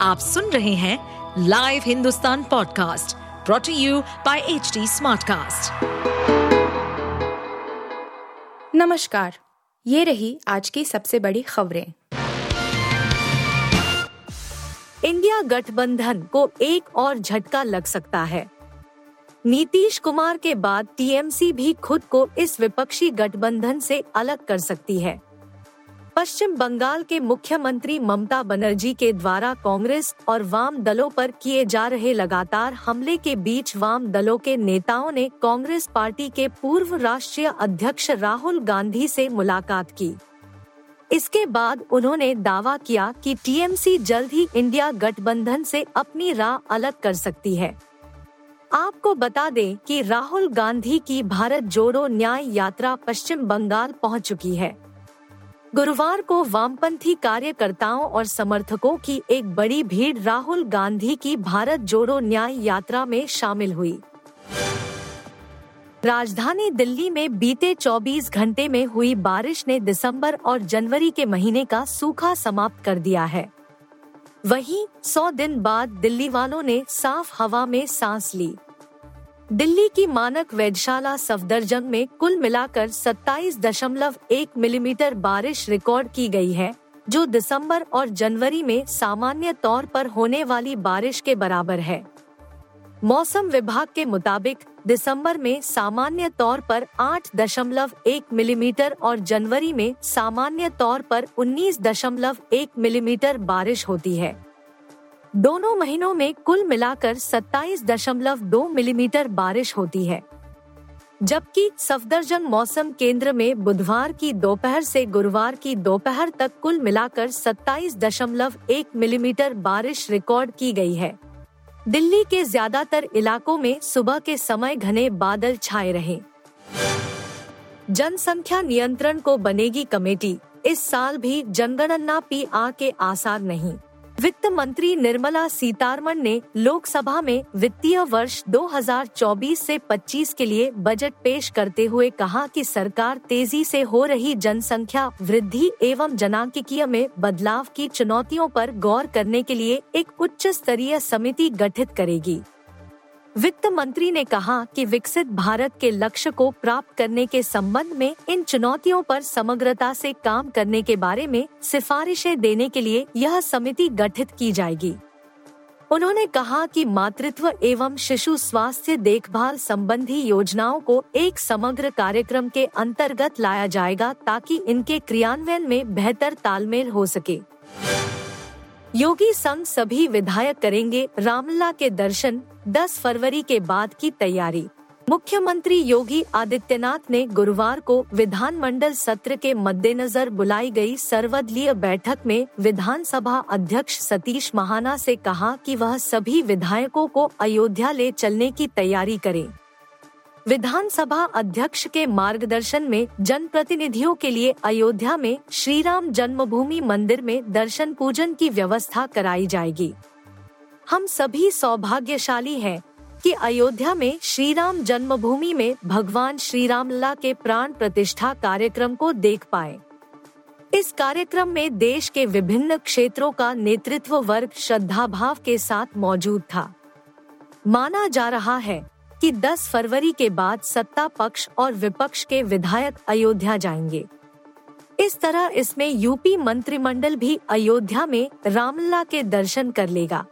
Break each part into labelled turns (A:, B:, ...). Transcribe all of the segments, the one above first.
A: आप सुन रहे हैं live Hindustan podcast brought to you by H Smartcast.
B: नमस्कार, ये रही आज की सबसे बड़ी खबरें। इंडिया गठबंधन को एक और झटका लग सकता है। नीतीश कुमार के बाद टीएमसी भी खुद को इस विपक्षी गठबंधन से अलग कर सकती है। पश्चिम बंगाल के मुख्यमंत्री ममता बनर्जी के द्वारा कांग्रेस और वाम दलों पर किए जा रहे लगातार हमले के बीच वाम दलों के नेताओं ने कांग्रेस पार्टी के पूर्व राष्ट्रीय अध्यक्ष राहुल गांधी से मुलाकात की। इसके बाद उन्होंने दावा किया कि टीएमसी जल्द ही इंडिया गठबंधन से अपनी राह अलग कर सकती है। आपको बता दें कि राहुल गांधी की भारत जोड़ो न्याय यात्रा पश्चिम बंगाल पहुँच चुकी है। गुरुवार को वामपंथी कार्यकर्ताओं और समर्थकों की एक बड़ी भीड़ राहुल गांधी की भारत जोड़ो न्याय यात्रा में शामिल हुई। राजधानी दिल्ली में बीते 24 घंटे में हुई बारिश ने दिसंबर और जनवरी के महीने का सूखा समाप्त कर दिया है। वहीं 100 दिन बाद दिल्ली वालों ने साफ़ हवा में सांस ली। दिल्ली की मानक वेधशाला सफदरजंग में कुल मिलाकर 27.1 मिलीमीटर बारिश रिकॉर्ड की गई है, जो दिसंबर और जनवरी में सामान्य तौर पर होने वाली बारिश के बराबर है। मौसम विभाग के मुताबिक, दिसंबर में सामान्य तौर पर 8.1 मिलीमीटर और जनवरी में सामान्य तौर पर 19.1 मिलीमीटर बारिश होती है। दोनों महीनों में कुल मिलाकर 27.2 मिलीमीटर बारिश होती है। जबकि सफदरजंग मौसम केंद्र में बुधवार की दोपहर से गुरुवार की दोपहर तक कुल मिलाकर 27.1 मिलीमीटर बारिश रिकॉर्ड की गई है। दिल्ली के ज़्यादातर इलाकों में सुबह के समय घने बादल छाए रहे। जनसंख्या नियंत्रण को बनेगी कमेटी। इस साल भी जनगणना पी के आसार नहीं। वित्त मंत्री निर्मला सीतारमन ने लोकसभा में वित्तीय वर्ष 2024 से 25 के लिए बजट पेश करते हुए कहा कि सरकार तेज़ी से हो रही जनसंख्या वृद्धि एवं जनांकिकीय में बदलाव की चुनौतियों पर गौर करने के लिए एक उच्च स्तरीय समिति गठित करेगी। वित्त मंत्री ने कहा कि विकसित भारत के लक्ष्य को प्राप्त करने के संबंध में इन चुनौतियों पर समग्रता से काम करने के बारे में सिफारिशें देने के लिए यह समिति गठित की जाएगी। उन्होंने कहा कि मातृत्व एवं शिशु स्वास्थ्य देखभाल संबंधी योजनाओं को एक समग्र कार्यक्रम के अंतर्गत लाया जाएगा ताकि इनके क्रियान्वयन में बेहतर तालमेल हो सके। योगी संघ सभी विधायक करेंगे रामला के दर्शन 10 फरवरी के बाद की तैयारी। मुख्यमंत्री योगी आदित्यनाथ ने गुरुवार को विधानमंडल सत्र के मद्देनजर बुलाई गई सर्वदलीय बैठक में विधानसभा अध्यक्ष सतीश महाना से कहा कि वह सभी विधायकों को अयोध्या ले चलने की तैयारी करें। विधानसभा अध्यक्ष के मार्गदर्शन में जन प्रतिनिधियों के लिए अयोध्या में श्री राम जन्मभूमि मंदिर में दर्शन पूजन की व्यवस्था कराई जाएगी। हम सभी सौभाग्यशाली हैं कि अयोध्या में श्री राम जन्मभूमि में भगवान श्री रामलला के प्राण प्रतिष्ठा कार्यक्रम को देख पाए। इस कार्यक्रम में देश के विभिन्न क्षेत्रों का नेतृत्व वर्ग श्रद्धा भाव के साथ मौजूद था। माना जा रहा है कि 10 फरवरी के बाद सत्ता पक्ष और विपक्ष के विधायक अयोध्या जाएँगे। इस तरह इसमें यूपी मंत्रिमंडल भी अयोध्या में रामलला के दर्शन कर लेगा।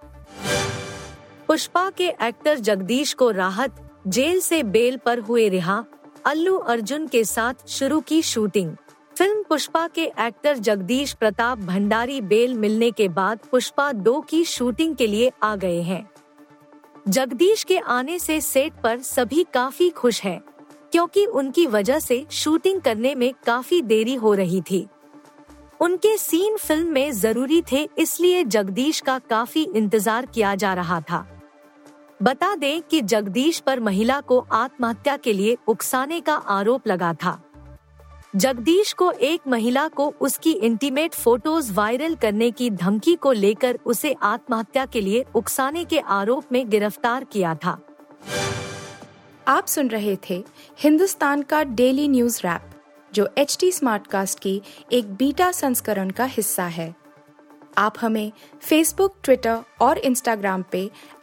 B: पुष्पा के एक्टर जगदीश को राहत, जेल से बेल पर हुए रिहा, अल्लू अर्जुन के साथ शुरू की शूटिंग। फ़िल्म पुष्पा के एक्टर जगदीश प्रताप भंडारी बेल मिलने के बाद पुष्पा दो की शूटिंग के लिए आ गए हैं। जगदीश के आने से सेट पर सभी काफ़ी खुश हैं, क्योंकि उनकी वजह से शूटिंग करने में काफ़ी देरी हो रही थी। उनके सीन फ़िल्म में ज़रूरी थे इसलिए जगदीश का काफ़ी इंतज़ार किया जा रहा था। बता दें कि जगदीश पर महिला को आत्महत्या के लिए उकसाने का आरोप लगा था। जगदीश को एक महिला को उसकी इंटीमेट फ़ोटोज़ वायरल करने की धमकी को लेकर उसे आत्महत्या के लिए उकसाने के आरोप में गिरफ़्तार किया था।
C: आप सुन रहे थे हिंदुस्तान का डेली न्यूज़ रैप जो एच टी स्मार्ट कास्ट की एक बीटा संस्करण का हिस्सा है। आप हमें फेसबुक ट्विटर और इंस्टाग्राम पे